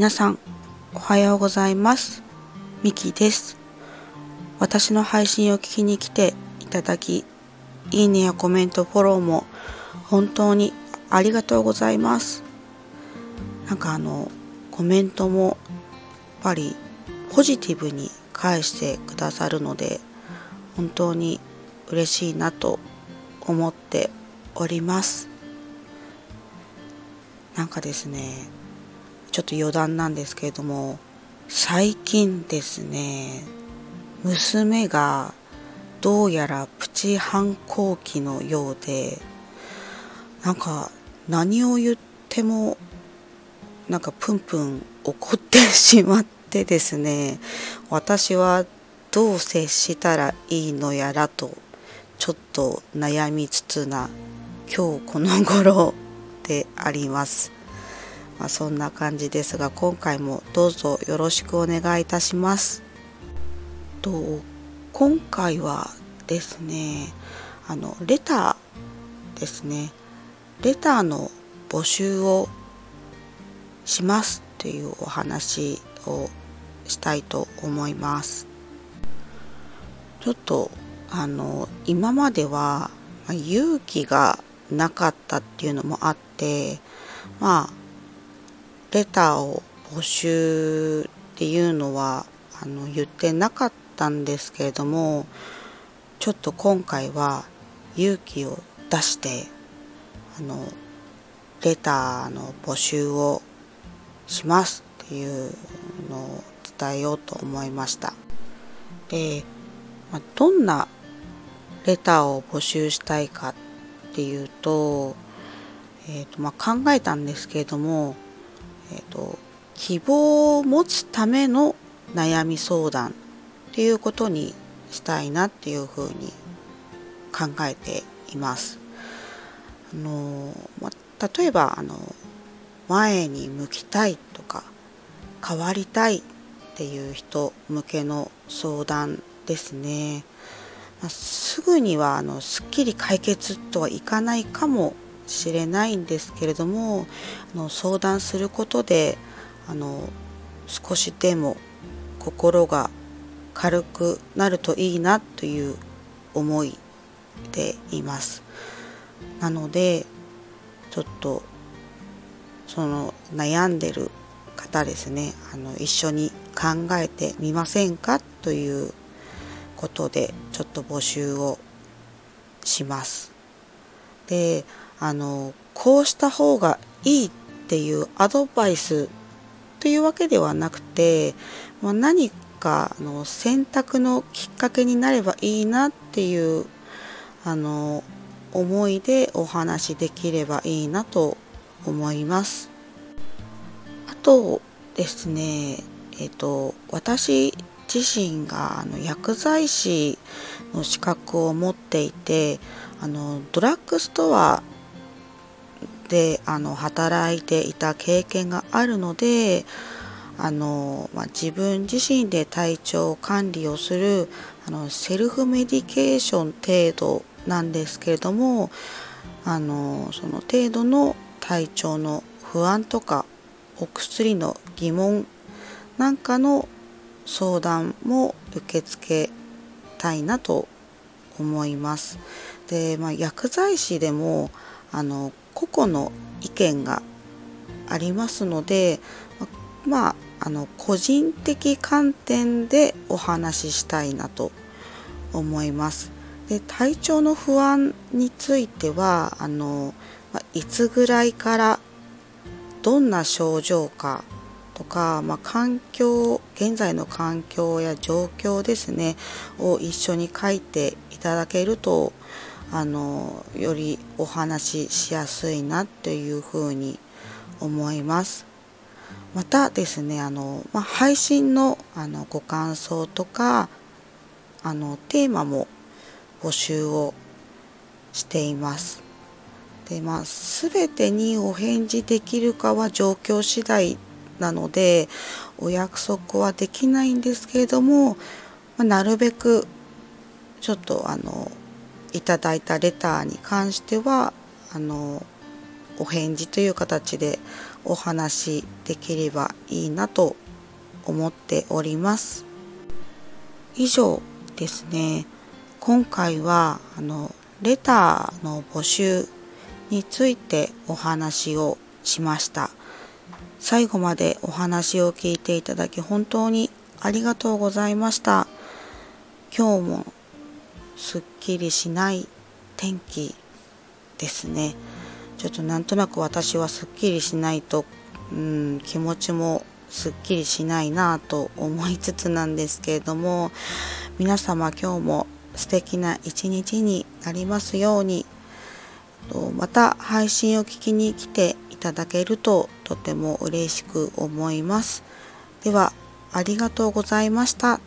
皆さん、おはようございます。ミキです。私の配信を聞きに来ていただき、いいねやコメント、フォローも本当にありがとうございます。なんかあの、コメントもやっぱりポジティブに返してくださるので、本当に嬉しいなと思っております。なんかですね、ちょっと余談なんですけれども、最近ですね、娘がどうやらプチ反抗期のようで、なんか何を言ってもなんかプンプン怒ってしまってですね、私はどう接したらいいのやらとちょっと悩みつつな今日この頃であります。まあ、そんな感じですが今回もどうぞよろしくお願いいたします。と今回はですねあのレターですねレターの募集をしますというお話をしたいと思います。ちょっとあの今までは、ま、勇気がなかったっていうのもあってまあレターを募集っていうのはあの言ってなかったんですけれどもちょっと今回は勇気を出してあのレターの募集をしますっていうのを伝えようと思いました。で、ま、どんなレターを募集したいかっていうと,、えーとまあ、考えたんですけれども、えーと、希望を持つための悩み相談っていうことにしたいなっていうふうに考えています。あのまあ、例えばあの前に向きたいとか変わりたいっていう人向けの相談ですね。まあ、すぐにはあのすっきり解決とはいかないかもしれないんですけれどもあの相談することであの少しでも心が軽くなるといいなという思いでいます。なのでちょっとその悩んでる方ですねあの一緒に考えてみませんかということでちょっと募集をします。であのこうした方がいいっていうアドバイスというわけではなくて、まあ、何かあの選択のきっかけになればいいなっていうあの思いでお話しできればいいなと思います。あとですね、えっ、と私自身があの薬剤師の資格を持っていてあのドラッグストアであの働いていた経験があるのであの、まあ、自分自身で体調管理をするあのセルフメディケーション程度なんですけれどもあのその程度の体調の不安とかお薬の疑問なんかの相談も受け付けたいなと思います。で、まあ、薬剤師でもあの個々の意見がありますのでまああの個人的観点でお話ししたいなと思います。で体調の不安についてはあのいつぐらいからどんな症状かとか、まあ、環境現在の環境や状況ですねを一緒に書いていただけるとあのよりお話ししやすいなというふうに思います。またですねあの、まあ、配信のあのご感想とかあのテーマも募集をしています。でまあ、全てにお返事できるかは状況次第なのでお約束はできないんですけれども、まあ、なるべくちょっとあのいただいたレターに関してはあのお返事という形でお話できればいいなと思っております。以上ですね。今回はあのレターの募集についてお話をしました。最後までお話を聞いていただき本当にありがとうございました。今日もすっきりしない天気ですねちょっとなんとなく私はすっきりしないと、うん、気持ちもすっきりしないなぁと思いつつなんですけれども皆様今日も素敵な一日になりますようにまた配信を聞きに来ていただけるととても嬉しく思います。ではありがとうございました。